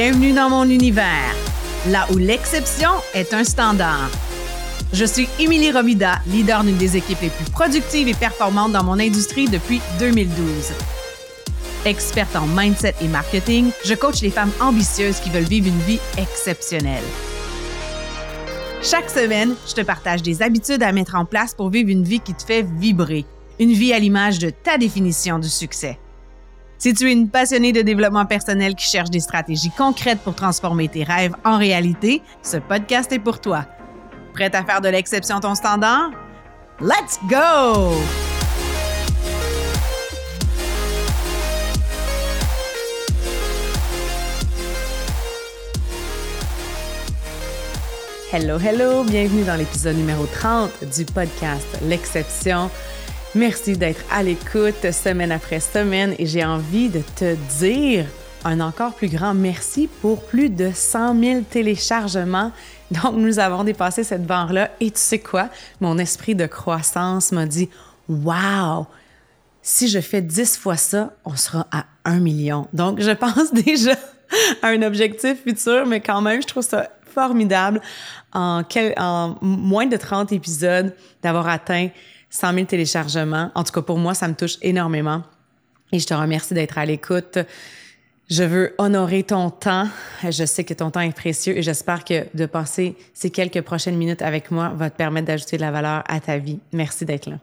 Bienvenue dans mon univers, là où l'exception est un standard. Je suis Émilie Romida, leader d'une des équipes les plus productives et performantes dans mon industrie depuis 2012. Experte en mindset et marketing, je coach les femmes ambitieuses qui veulent vivre une vie exceptionnelle. Chaque semaine, je te partage des habitudes à mettre en place pour vivre une vie qui te fait vibrer, une vie à l'image de ta définition du succès. Si tu es une passionnée de développement personnel qui cherche des stratégies concrètes pour transformer tes rêves en réalité, ce podcast est pour toi. Prête à faire de l'exception ton standard? Let's go! Hello, hello! Bienvenue dans l'épisode numéro 30 du podcast L'exception. Merci d'être à l'écoute semaine après semaine et j'ai envie de te dire un encore plus grand merci pour plus de 100 000 téléchargements. Donc, nous avons dépassé cette barre-là et tu sais quoi? Mon esprit de croissance m'a dit Wow! Si je fais 10 fois ça, on sera à 1 million. Donc, je pense déjà à un objectif futur, mais quand même, je trouve ça formidable en, en moins de 30 épisodes d'avoir atteint 100 000 téléchargements. En tout cas, pour moi, ça me touche énormément. Et je te remercie d'être à l'écoute. Je veux honorer ton temps. Je sais que ton temps est précieux et j'espère que de passer ces quelques prochaines minutes avec moi va te permettre d'ajouter de la valeur à ta vie. Merci d'être là.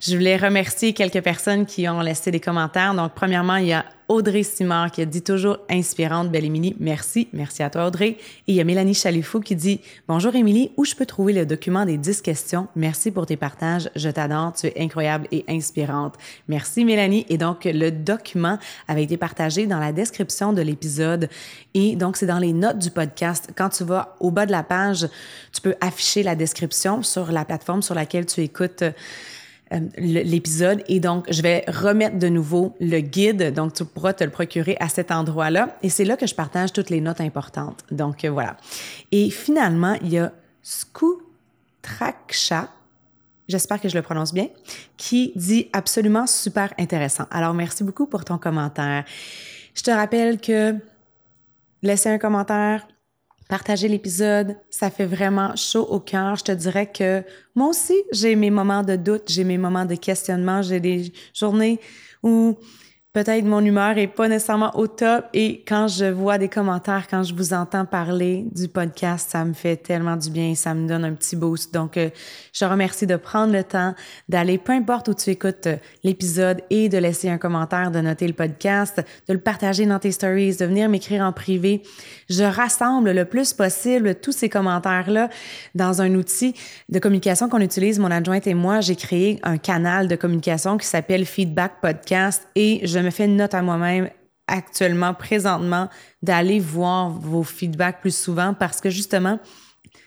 Je voulais remercier quelques personnes qui ont laissé des commentaires. Donc, premièrement, il y a Audrey Simard qui dit toujours inspirante, belle Émilie. Merci. Merci à toi, Audrey. Et il y a Mélanie Chalifou qui dit Bonjour, Émilie. Où je peux trouver le document des 10 questions? Merci pour tes partages. Je t'adore. Tu es incroyable et inspirante. Merci, Mélanie. Et donc, le document avait été partagé dans la description de l'épisode. Et donc, c'est dans les notes du podcast. Quand tu vas au bas de la page, tu peux afficher la description sur la plateforme sur laquelle tu écoutes euh, l'épisode et donc je vais remettre de nouveau le guide donc tu pourras te le procurer à cet endroit-là et c'est là que je partage toutes les notes importantes. Donc euh, voilà. Et finalement, il y a Skutraksha j'espère que je le prononce bien, qui dit absolument super intéressant. Alors, merci beaucoup pour ton commentaire. Je te rappelle que laisser un commentaire, partager l'épisode, ça fait vraiment chaud au cœur. Je te dirais que moi aussi, j'ai mes moments de doute, j'ai mes moments de questionnement, j'ai des journées où peut-être mon humeur est pas nécessairement au top et quand je vois des commentaires, quand je vous entends parler du podcast, ça me fait tellement du bien, ça me donne un petit boost. Donc, euh, je te remercie de prendre le temps d'aller, peu importe où tu écoutes euh, l'épisode et de laisser un commentaire, de noter le podcast, de le partager dans tes stories, de venir m'écrire en privé. Je rassemble le plus possible tous ces commentaires-là dans un outil de communication qu'on utilise, mon adjointe et moi. J'ai créé un canal de communication qui s'appelle Feedback Podcast et je me fais une note à moi-même actuellement, présentement, d'aller voir vos feedbacks plus souvent parce que justement,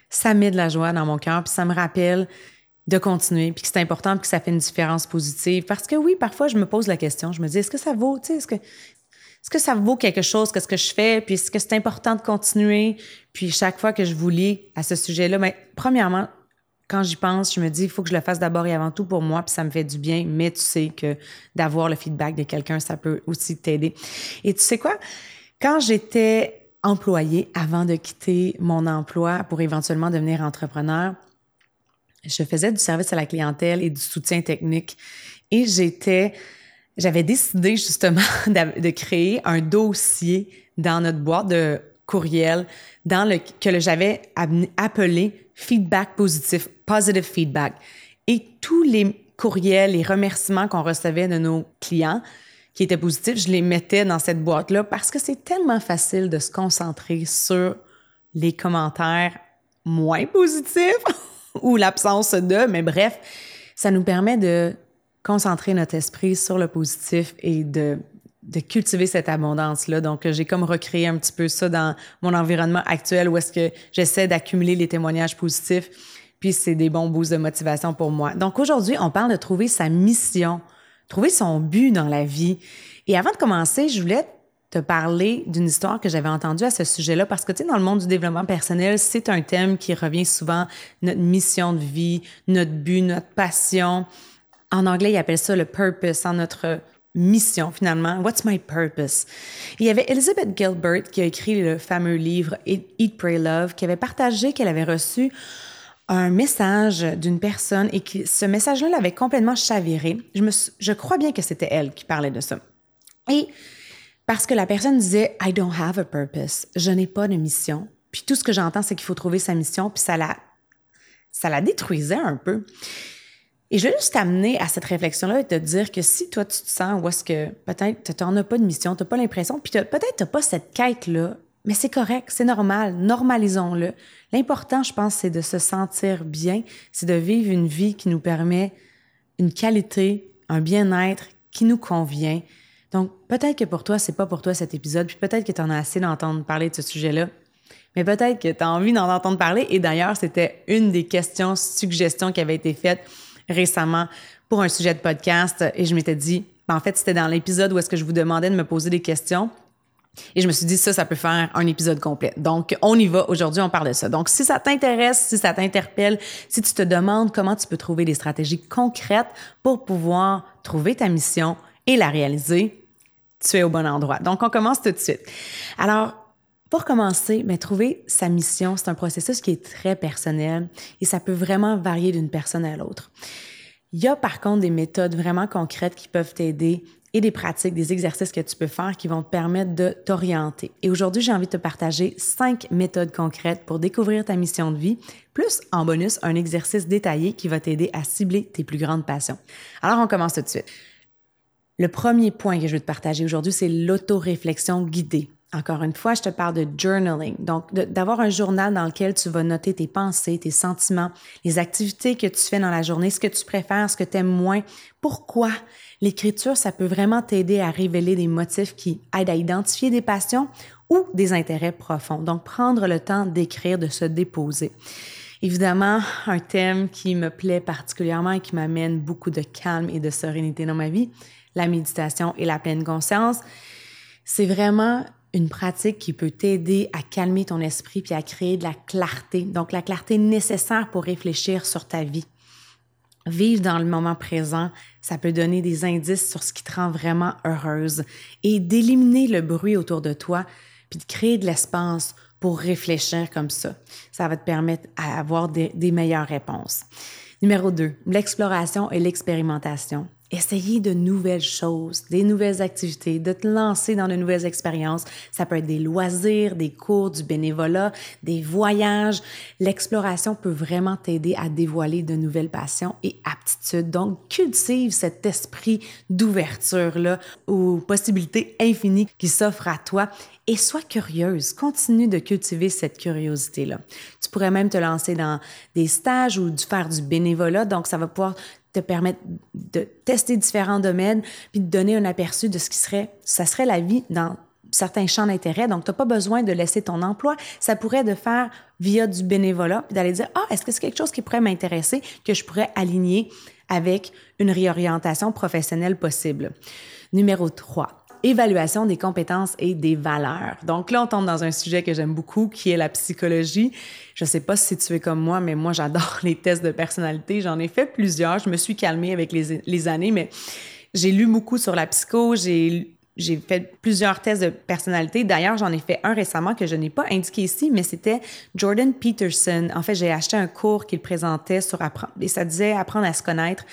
ça met de la joie dans mon cœur, puis ça me rappelle de continuer, puis que c'est important, puis que ça fait une différence positive. Parce que oui, parfois, je me pose la question, je me dis, est-ce que ça vaut, tu sais, est-ce que, est-ce que ça vaut quelque chose, qu'est-ce que je fais, puis est-ce que c'est important de continuer? Puis chaque fois que je vous lis à ce sujet-là, mais ben, premièrement, quand j'y pense, je me dis, il faut que je le fasse d'abord et avant tout pour moi, puis ça me fait du bien, mais tu sais que d'avoir le feedback de quelqu'un, ça peut aussi t'aider. Et tu sais quoi? Quand j'étais employée, avant de quitter mon emploi pour éventuellement devenir entrepreneur, je faisais du service à la clientèle et du soutien technique. Et j'étais, j'avais décidé justement de créer un dossier dans notre boîte de courriel dans le, que j'avais appelé feedback positif, positive feedback. Et tous les courriels, les remerciements qu'on recevait de nos clients qui étaient positifs, je les mettais dans cette boîte-là parce que c'est tellement facile de se concentrer sur les commentaires moins positifs ou l'absence de, mais bref, ça nous permet de concentrer notre esprit sur le positif et de de cultiver cette abondance-là. Donc, j'ai comme recréé un petit peu ça dans mon environnement actuel où est-ce que j'essaie d'accumuler les témoignages positifs. Puis, c'est des bons boosts de motivation pour moi. Donc, aujourd'hui, on parle de trouver sa mission, trouver son but dans la vie. Et avant de commencer, je voulais te parler d'une histoire que j'avais entendue à ce sujet-là parce que, tu sais, dans le monde du développement personnel, c'est un thème qui revient souvent, notre mission de vie, notre but, notre passion. En anglais, ils appellent ça le purpose, en notre mission finalement? What's my purpose? il y avait Elizabeth Gilbert qui a écrit le fameux livre Eat, Pray, Love, qui avait partagé qu'elle avait reçu un message d'une personne et que ce message-là l'avait complètement chaviré. Je, me, je crois bien que c'était elle qui parlait de ça. Et parce que la personne disait I don't have a purpose, je n'ai pas de mission. Puis tout ce que j'entends, c'est qu'il faut trouver sa mission, puis ça la, ça la détruisait un peu. Et je vais juste t'amener à cette réflexion-là et te dire que si toi, tu te sens où est-ce que peut-être tu n'en as pas de mission, tu n'as pas l'impression, puis peut-être tu n'as pas cette quête-là, mais c'est correct, c'est normal, normalisons-le. L'important, je pense, c'est de se sentir bien, c'est de vivre une vie qui nous permet une qualité, un bien-être qui nous convient. Donc, peut-être que pour toi, c'est pas pour toi cet épisode, puis peut-être que tu en as assez d'entendre parler de ce sujet-là, mais peut-être que tu as envie d'en entendre parler. Et d'ailleurs, c'était une des questions, suggestions qui avait été faite récemment pour un sujet de podcast. Et je m'étais dit, ben, en fait, c'était dans l'épisode où est-ce que je vous demandais de me poser des questions. Et je me suis dit, ça, ça peut faire un épisode complet. Donc, on y va. Aujourd'hui, on parle de ça. Donc, si ça t'intéresse, si ça t'interpelle, si tu te demandes comment tu peux trouver des stratégies concrètes pour pouvoir trouver ta mission et la réaliser, tu es au bon endroit. Donc, on commence tout de suite. Alors, pour commencer, mais trouver sa mission, c'est un processus qui est très personnel et ça peut vraiment varier d'une personne à l'autre. Il y a par contre des méthodes vraiment concrètes qui peuvent t'aider et des pratiques, des exercices que tu peux faire qui vont te permettre de t'orienter. Et aujourd'hui, j'ai envie de te partager cinq méthodes concrètes pour découvrir ta mission de vie, plus en bonus un exercice détaillé qui va t'aider à cibler tes plus grandes passions. Alors, on commence tout de suite. Le premier point que je veux te partager aujourd'hui, c'est l'autoréflexion guidée. Encore une fois, je te parle de journaling, donc d'avoir un journal dans lequel tu vas noter tes pensées, tes sentiments, les activités que tu fais dans la journée, ce que tu préfères, ce que tu aimes moins, pourquoi. L'écriture, ça peut vraiment t'aider à révéler des motifs qui aident à identifier des passions ou des intérêts profonds? Donc, prendre le temps d'écrire, de se déposer. Évidemment, un thème qui me plaît particulièrement et qui m'amène beaucoup de calme et de sérénité dans ma vie, la méditation et la pleine conscience. C'est vraiment une pratique qui peut t'aider à calmer ton esprit puis à créer de la clarté. Donc, la clarté nécessaire pour réfléchir sur ta vie. Vivre dans le moment présent, ça peut donner des indices sur ce qui te rend vraiment heureuse et d'éliminer le bruit autour de toi puis de créer de l'espace pour réfléchir comme ça. Ça va te permettre d'avoir des, des meilleures réponses. Numéro 2, l'exploration et l'expérimentation essayer de nouvelles choses, des nouvelles activités, de te lancer dans de nouvelles expériences. Ça peut être des loisirs, des cours, du bénévolat, des voyages. L'exploration peut vraiment t'aider à dévoiler de nouvelles passions et aptitudes. Donc, cultive cet esprit d'ouverture-là aux possibilités infinies qui s'offrent à toi et sois curieuse. Continue de cultiver cette curiosité-là. Tu pourrais même te lancer dans des stages ou faire du bénévolat. Donc, ça va pouvoir te permettre de tester différents domaines, puis de donner un aperçu de ce qui serait, ça serait la vie dans certains champs d'intérêt. Donc, tu n'as pas besoin de laisser ton emploi. Ça pourrait de faire via du bénévolat, puis d'aller dire, ah, est-ce que c'est quelque chose qui pourrait m'intéresser, que je pourrais aligner avec une réorientation professionnelle possible. Numéro 3, évaluation des compétences et des valeurs. Donc là, on tombe dans un sujet que j'aime beaucoup, qui est la psychologie. Je sais pas si tu es comme moi, mais moi, j'adore les tests de personnalité. J'en ai fait plusieurs. Je me suis calmée avec les, les années, mais j'ai lu beaucoup sur la psycho. J'ai j'ai fait plusieurs tests de personnalité. D'ailleurs, j'en ai fait un récemment que je n'ai pas indiqué ici, mais c'était Jordan Peterson. En fait, j'ai acheté un cours qu'il présentait sur apprendre, et ça disait apprendre à se connaître.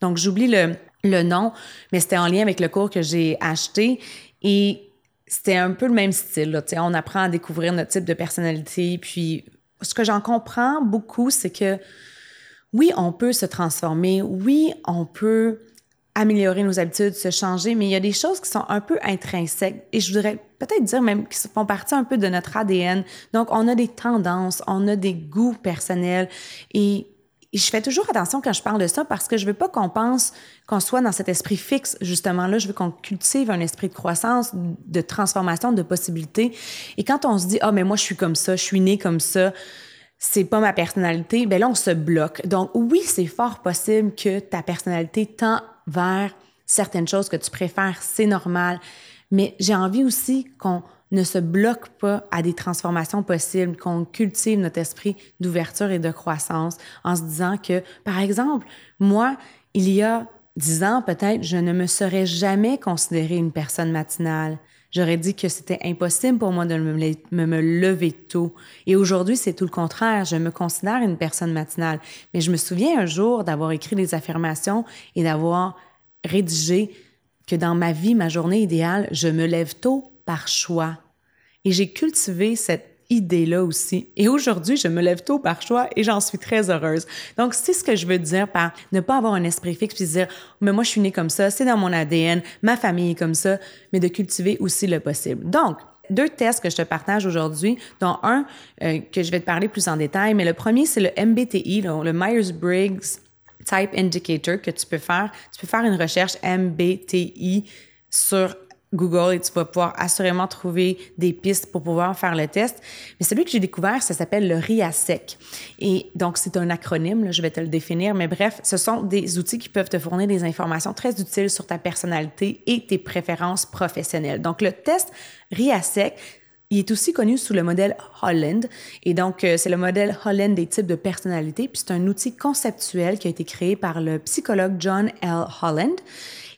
Donc, j'oublie le, le nom, mais c'était en lien avec le cours que j'ai acheté et c'était un peu le même style. On apprend à découvrir notre type de personnalité. Puis, ce que j'en comprends beaucoup, c'est que oui, on peut se transformer, oui, on peut améliorer nos habitudes, se changer, mais il y a des choses qui sont un peu intrinsèques et je voudrais peut-être dire même qui font partie un peu de notre ADN. Donc, on a des tendances, on a des goûts personnels et et je fais toujours attention quand je parle de ça parce que je veux pas qu'on pense qu'on soit dans cet esprit fixe, justement là. Je veux qu'on cultive un esprit de croissance, de transformation, de possibilités. Et quand on se dit, ah, mais moi, je suis comme ça, je suis né comme ça, c'est pas ma personnalité, ben là, on se bloque. Donc, oui, c'est fort possible que ta personnalité tend vers certaines choses que tu préfères, c'est normal. Mais j'ai envie aussi qu'on ne se bloque pas à des transformations possibles, qu'on cultive notre esprit d'ouverture et de croissance en se disant que, par exemple, moi, il y a dix ans, peut-être, je ne me serais jamais considérée une personne matinale. J'aurais dit que c'était impossible pour moi de me, me, lever tôt. Et aujourd'hui, c'est tout le contraire. Je me considère une personne matinale. Mais je me souviens un jour d'avoir écrit des affirmations et d'avoir rédigé que dans ma vie, ma journée idéale, je me lève tôt par choix. Et j'ai cultivé cette idée-là aussi. Et aujourd'hui, je me lève tôt par choix et j'en suis très heureuse. Donc, c'est ce que je veux dire par ne pas avoir un esprit fixe puis dire, mais moi, je suis née comme ça, c'est dans mon ADN, ma famille est comme ça, mais de cultiver aussi le possible. Donc, deux tests que je te partage aujourd'hui, dont un euh, que je vais te parler plus en détail, mais le premier, c'est le MBTI, le Myers-Briggs Type Indicator que tu peux faire. Tu peux faire une recherche MBTI sur Google et tu vas pouvoir assurément trouver des pistes pour pouvoir faire le test. Mais celui que j'ai découvert, ça s'appelle le RIASEC. Et donc, c'est un acronyme, je vais te le définir, mais bref, ce sont des outils qui peuvent te fournir des informations très utiles sur ta personnalité et tes préférences professionnelles. Donc, le test RIASEC, il est aussi connu sous le modèle Holland. Et donc, euh, c'est le modèle Holland des types de personnalités. Puis c'est un outil conceptuel qui a été créé par le psychologue John L. Holland.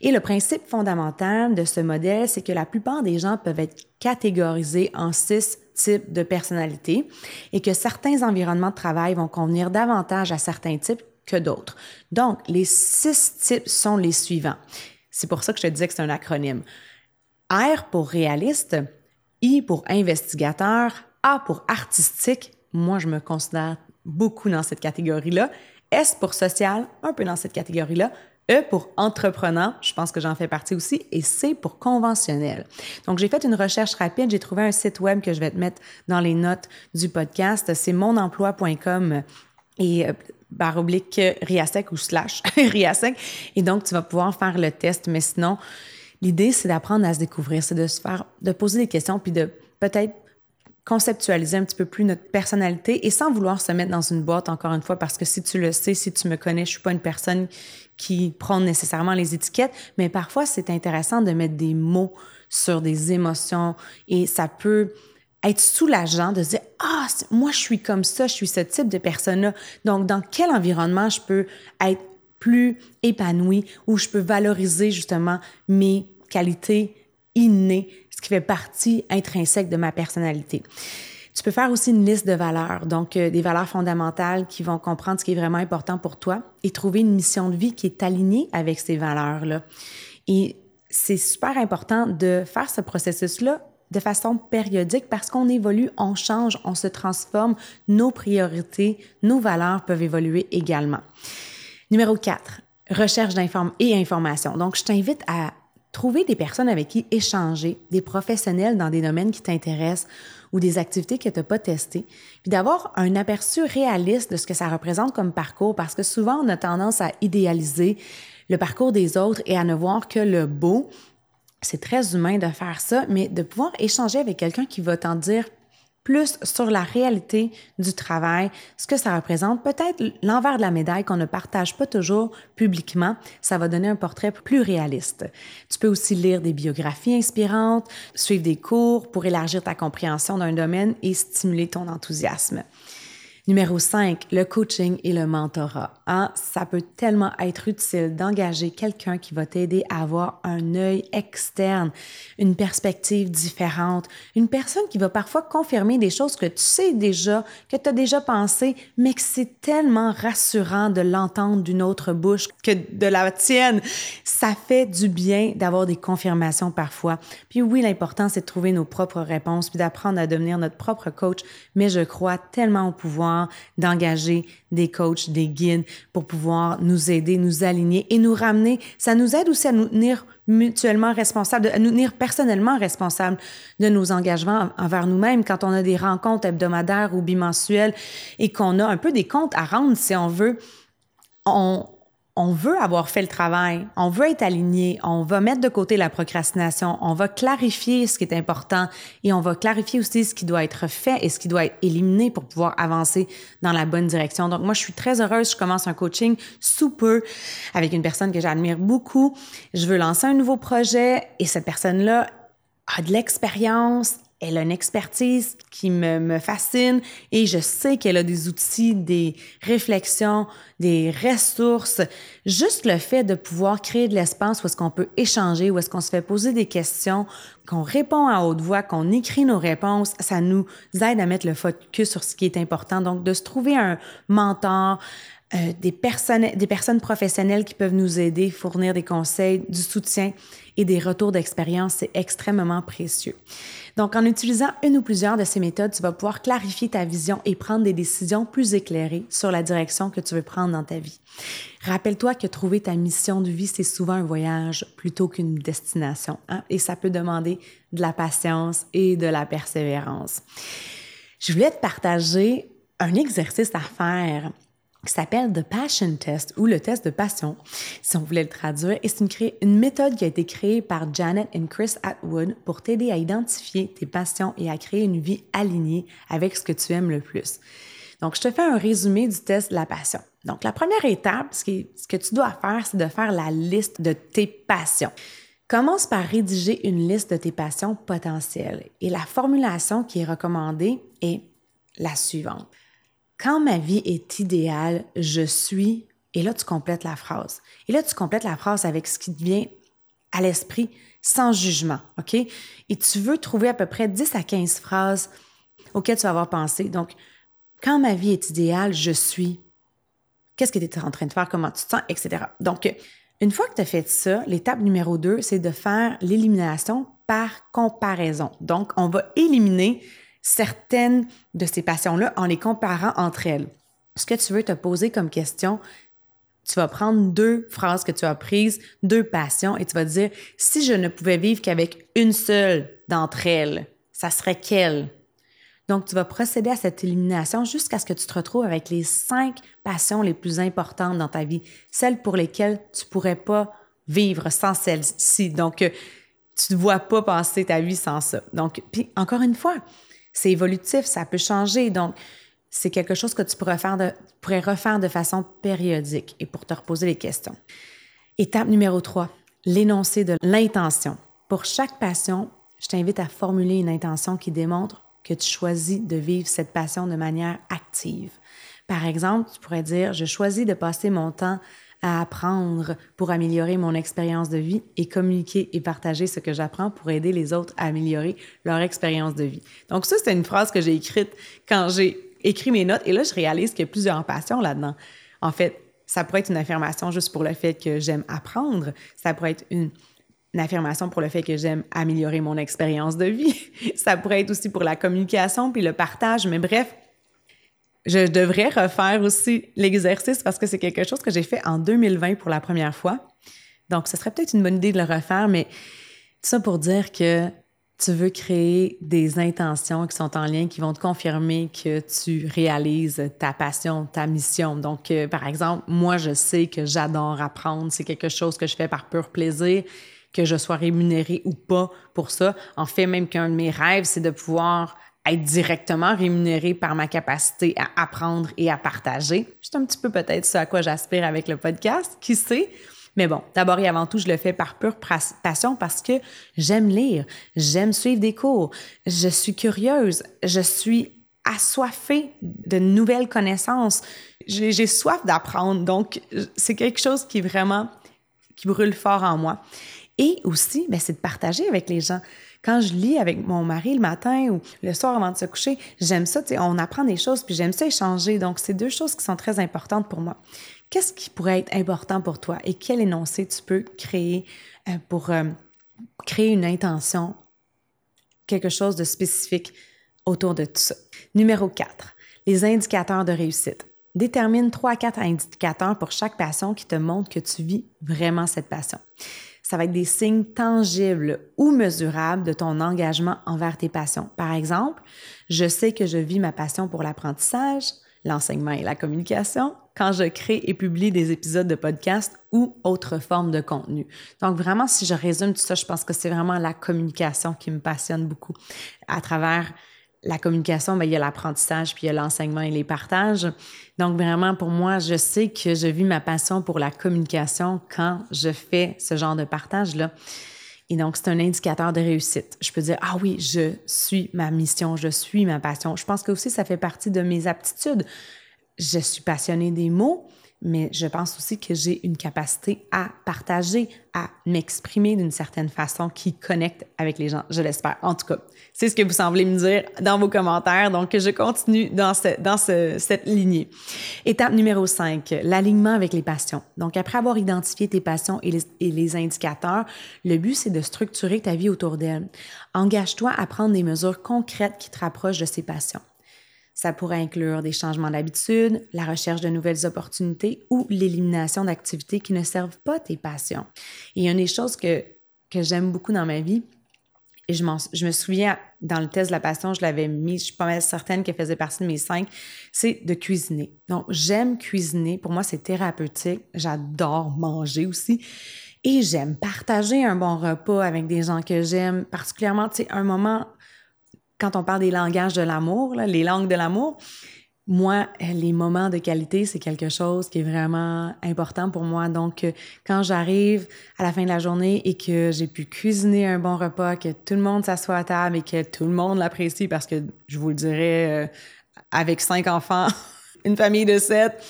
Et le principe fondamental de ce modèle, c'est que la plupart des gens peuvent être catégorisés en six types de personnalités et que certains environnements de travail vont convenir davantage à certains types que d'autres. Donc, les six types sont les suivants. C'est pour ça que je te disais que c'est un acronyme. R pour réaliste, I pour investigateur, A pour artistique. Moi, je me considère beaucoup dans cette catégorie-là. S pour social, un peu dans cette catégorie-là. E pour entrepreneur, je pense que j'en fais partie aussi, et C pour conventionnel. Donc, j'ai fait une recherche rapide, j'ai trouvé un site web que je vais te mettre dans les notes du podcast, c'est monemploi.com et euh, barre oblique Riasec ou slash Riasec. Et donc, tu vas pouvoir faire le test, mais sinon, l'idée, c'est d'apprendre à se découvrir, c'est de se faire, de poser des questions, puis de peut-être conceptualiser un petit peu plus notre personnalité et sans vouloir se mettre dans une boîte, encore une fois, parce que si tu le sais, si tu me connais, je suis pas une personne qui prend nécessairement les étiquettes, mais parfois c'est intéressant de mettre des mots sur des émotions et ça peut être soulageant de se dire ah moi je suis comme ça, je suis ce type de personne-là. Donc dans quel environnement je peux être plus épanoui ou je peux valoriser justement mes qualités innées, ce qui fait partie intrinsèque de ma personnalité. Tu peux faire aussi une liste de valeurs, donc euh, des valeurs fondamentales qui vont comprendre ce qui est vraiment important pour toi et trouver une mission de vie qui est alignée avec ces valeurs-là. Et c'est super important de faire ce processus-là de façon périodique parce qu'on évolue, on change, on se transforme, nos priorités, nos valeurs peuvent évoluer également. Numéro 4, recherche d'informations et information. Donc, je t'invite à trouver des personnes avec qui échanger, des professionnels dans des domaines qui t'intéressent ou des activités que tu n'as pas testées, puis d'avoir un aperçu réaliste de ce que ça représente comme parcours, parce que souvent, on a tendance à idéaliser le parcours des autres et à ne voir que le beau. C'est très humain de faire ça, mais de pouvoir échanger avec quelqu'un qui va t'en dire plus sur la réalité du travail, ce que ça représente, peut-être l'envers de la médaille qu'on ne partage pas toujours publiquement, ça va donner un portrait plus réaliste. Tu peux aussi lire des biographies inspirantes, suivre des cours pour élargir ta compréhension d'un domaine et stimuler ton enthousiasme. Numéro 5, le coaching et le mentorat. Hein? Ça peut tellement être utile d'engager quelqu'un qui va t'aider à avoir un œil externe, une perspective différente, une personne qui va parfois confirmer des choses que tu sais déjà, que tu as déjà pensé, mais que c'est tellement rassurant de l'entendre d'une autre bouche que de la tienne. Ça fait du bien d'avoir des confirmations parfois. Puis oui, l'important, c'est de trouver nos propres réponses, puis d'apprendre à devenir notre propre coach, mais je crois tellement au pouvoir d'engager des coachs, des guides pour pouvoir nous aider, nous aligner et nous ramener. Ça nous aide aussi à nous tenir mutuellement responsables, à nous tenir personnellement responsables de nos engagements envers nous-mêmes quand on a des rencontres hebdomadaires ou bimensuelles et qu'on a un peu des comptes à rendre si on veut. On, on veut avoir fait le travail, on veut être aligné, on va mettre de côté la procrastination, on va clarifier ce qui est important et on va clarifier aussi ce qui doit être fait et ce qui doit être éliminé pour pouvoir avancer dans la bonne direction. Donc moi, je suis très heureuse, je commence un coaching sous peu avec une personne que j'admire beaucoup. Je veux lancer un nouveau projet et cette personne-là a de l'expérience, elle a une expertise qui me, me fascine et je sais qu'elle a des outils, des réflexions, des ressources. Juste le fait de pouvoir créer de l'espace où est-ce qu'on peut échanger, où est-ce qu'on se fait poser des questions, qu'on répond à haute voix, qu'on écrit nos réponses, ça nous aide à mettre le focus sur ce qui est important. Donc, de se trouver un mentor, euh, des, personnes, des personnes professionnelles qui peuvent nous aider, fournir des conseils, du soutien et des retours d'expérience, c'est extrêmement précieux. Donc, en utilisant une ou plusieurs de ces méthodes, tu vas pouvoir clarifier ta vision et prendre des décisions plus éclairées sur la direction que tu veux prendre dans ta vie. Rappelle-toi que trouver ta mission de vie, c'est souvent un voyage plutôt qu'une destination. Hein? Et ça peut demander de la patience et de la persévérance. Je voulais te partager un exercice à faire qui s'appelle The Passion Test ou le test de passion, si on voulait le traduire. Et c'est une, méthode qui a été créée par Janet et Chris Atwood pour t'aider à identifier tes passions et à créer une vie alignée avec ce que tu aimes le plus. Donc, je te fais un résumé du test de la passion. Donc, la première étape, ce que tu dois faire, c'est de faire la liste de tes passions. Commence par rédiger une liste de tes passions potentielles. Et la formulation qui est recommandée est la suivante. Quand ma vie est idéale, je suis, et là tu complètes la phrase. Et là tu complètes la phrase avec ce qui te vient à l'esprit sans jugement, OK? Et tu veux trouver à peu près 10 à 15 phrases auxquelles tu vas avoir pensé. Donc, quand ma vie est idéale, je suis. Qu'est-ce que tu es en train de faire? Comment tu te sens? Etc. Donc, une fois que tu as fait ça, l'étape numéro 2, c'est de faire l'élimination par comparaison. Donc, on va éliminer certaines de ces passions-là en les comparant entre elles. Ce que tu veux te poser comme question, tu vas prendre deux phrases que tu as prises, deux passions, et tu vas dire, si je ne pouvais vivre qu'avec une seule d'entre elles, ça serait quelle? Donc, tu vas procéder à cette élimination jusqu'à ce que tu te retrouves avec les cinq passions les plus importantes dans ta vie, celles pour lesquelles tu pourrais pas vivre sans celles-ci. Donc, euh, tu ne vois pas passer ta vie sans ça. Donc, puis encore une fois, c'est évolutif, ça peut changer. Donc, c'est quelque chose que tu pourrais, faire de, pourrais refaire de façon périodique et pour te reposer les questions. Étape numéro 3, l'énoncé de l'intention. Pour chaque passion, je t'invite à formuler une intention qui démontre que tu choisis de vivre cette passion de manière active. Par exemple, tu pourrais dire, je choisis de passer mon temps apprendre pour améliorer mon expérience de vie et communiquer et partager ce que j'apprends pour aider les autres à améliorer leur expérience de vie. Donc ça, c'est une phrase que j'ai écrite quand j'ai écrit mes notes et là, je réalise qu'il y a plusieurs passions là-dedans. En fait, ça pourrait être une affirmation juste pour le fait que j'aime apprendre. Ça pourrait être une affirmation pour le fait que j'aime améliorer mon expérience de vie. Ça pourrait être aussi pour la communication puis le partage. Mais bref, je devrais refaire aussi l'exercice parce que c'est quelque chose que j'ai fait en 2020 pour la première fois. Donc, ce serait peut-être une bonne idée de le refaire, mais tout ça pour dire que tu veux créer des intentions qui sont en lien, qui vont te confirmer que tu réalises ta passion, ta mission. Donc, euh, par exemple, moi, je sais que j'adore apprendre. C'est quelque chose que je fais par pur plaisir, que je sois rémunérée ou pas pour ça. En fait, même qu'un de mes rêves, c'est de pouvoir être directement rémunéré par ma capacité à apprendre et à partager. C'est un petit peu peut-être ce à quoi j'aspire avec le podcast, qui sait? Mais bon, d'abord et avant tout, je le fais par pure passion parce que j'aime lire, j'aime suivre des cours, je suis curieuse, je suis assoiffée de nouvelles connaissances, j'ai soif d'apprendre. Donc, c'est quelque chose qui vraiment, qui brûle fort en moi. Et aussi, ben, c'est de partager avec les gens. Quand je lis avec mon mari le matin ou le soir avant de se coucher, j'aime ça, on apprend des choses, puis j'aime ça échanger. Donc, c'est deux choses qui sont très importantes pour moi. Qu'est-ce qui pourrait être important pour toi et quel énoncé tu peux créer euh, pour euh, créer une intention, quelque chose de spécifique autour de tout ça? Numéro 4, les indicateurs de réussite. Détermine 3 à 4 indicateurs pour chaque passion qui te montrent que tu vis vraiment cette passion ça va être des signes tangibles ou mesurables de ton engagement envers tes passions. Par exemple, je sais que je vis ma passion pour l'apprentissage, l'enseignement et la communication quand je crée et publie des épisodes de podcast ou autres formes de contenu. Donc vraiment, si je résume tout ça, je pense que c'est vraiment la communication qui me passionne beaucoup à travers la communication, bien, il y a l'apprentissage, puis il y a l'enseignement et les partages. Donc, vraiment, pour moi, je sais que je vis ma passion pour la communication quand je fais ce genre de partage-là. Et donc, c'est un indicateur de réussite. Je peux dire, ah oui, je suis ma mission, je suis ma passion. Je pense que aussi, ça fait partie de mes aptitudes. Je suis passionnée des mots, mais je pense aussi que j'ai une capacité à partager, à m'exprimer d'une certaine façon qui connecte avec les gens, je l'espère. En tout cas, c'est ce que vous semblez me dire dans vos commentaires, donc je continue dans, dans cette lignée. Étape numéro 5, l'alignement avec les passions. Donc, après avoir identifié tes passions et les indicateurs, le but, c'est de structurer ta vie autour d'elles. Engage-toi à prendre des mesures concrètes qui te rapprochent de ces passions. Ça pourrait inclure des changements d'habitude, la recherche de nouvelles opportunités ou l'élimination d'activités qui ne servent pas tes passions. Et a des choses que, que j'aime beaucoup dans ma vie, et je, je, me souviens, dans le test de la passion, je l'avais mis, je suis pas mal certaine qu'elle faisait partie de mes cinq, c'est de cuisiner. Donc, j'aime cuisiner. Pour moi, c'est thérapeutique. J'adore manger aussi. Et j'aime partager un bon repas avec des gens que j'aime, particulièrement, tu sais, un moment quand on parle des langages de l'amour, les langues de l'amour, moi, les moments de qualité, c'est quelque chose qui est vraiment important pour moi. Donc, euh, quand j'arrive à la fin de la journée et que j'ai pu cuisiner un bon repas, que tout le monde s'assoit à table et que tout le monde l'apprécie, parce que je vous le dirais, euh, avec cinq enfants, une famille de sept,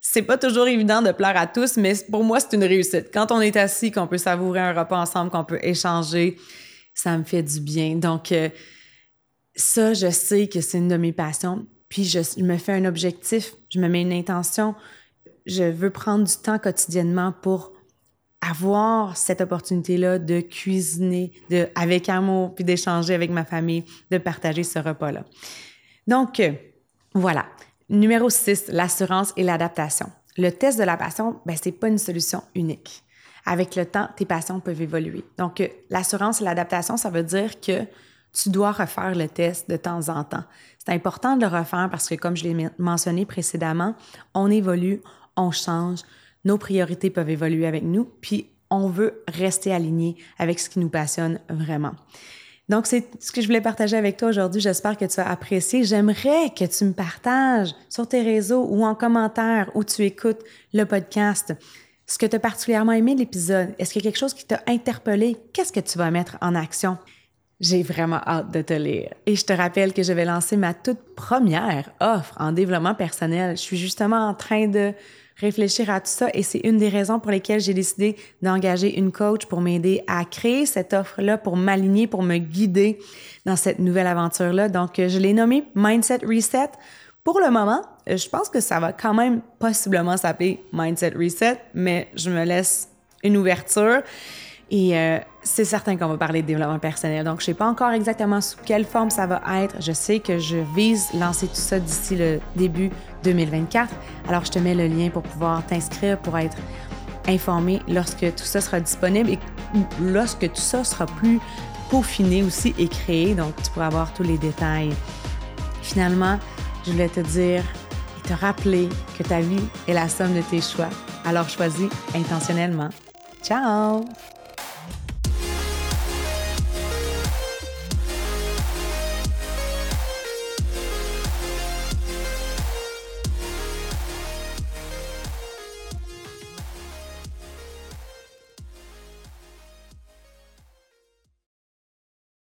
c'est pas toujours évident de plaire à tous, mais pour moi, c'est une réussite. Quand on est assis, qu'on peut savourer un repas ensemble, qu'on peut échanger, ça me fait du bien. Donc, euh, ça, je sais que c'est une de mes passions. Puis je, me fais un objectif, je me mets une intention. Je veux prendre du temps quotidiennement pour avoir cette opportunité-là de cuisiner de, avec amour, puis d'échanger avec ma famille, de partager ce repas-là. Donc, euh, voilà. Numéro 6, l'assurance et l'adaptation. Le test de la passion, ben, ce n'est pas une solution unique. Avec le temps, tes passions peuvent évoluer. Donc, euh, l'assurance et l'adaptation, ça veut dire que tu dois refaire le test de temps en temps. C'est important de le refaire parce que, comme je l'ai mentionné précédemment, on évolue, on change, nos priorités peuvent évoluer avec nous, puis on veut rester aligné avec ce qui nous passionne vraiment. Donc, c'est ce que je voulais partager avec toi aujourd'hui. J'espère que tu as apprécié. J'aimerais que tu me partages sur tes réseaux ou en commentaire où tu écoutes le podcast ce que tu as particulièrement aimé de l'épisode. Est-ce qu'il y a quelque chose qui t'a interpellé? Qu'est-ce que tu vas mettre en action? J'ai vraiment hâte de te lire. Et je te rappelle que je vais lancer ma toute première offre en développement personnel. Je suis justement en train de réfléchir à tout ça et c'est une des raisons pour lesquelles j'ai décidé d'engager une coach pour m'aider à créer cette offre-là, pour m'aligner, pour me guider dans cette nouvelle aventure-là. Donc, je l'ai nommée Mindset Reset. Pour le moment, je pense que ça va quand même possiblement s'appeler Mindset Reset, mais je me laisse une ouverture. Et euh, c'est certain qu'on va parler de développement personnel. Donc, je ne sais pas encore exactement sous quelle forme ça va être. Je sais que je vise lancer tout ça d'ici le début 2024. Alors, je te mets le lien pour pouvoir t'inscrire, pour être informé lorsque tout ça sera disponible et lorsque tout ça sera plus peaufiné aussi et créé. Donc, tu pourras avoir tous les détails. Finalement, je voulais te dire et te rappeler que ta vie est la somme de tes choix. Alors, choisis intentionnellement. Ciao!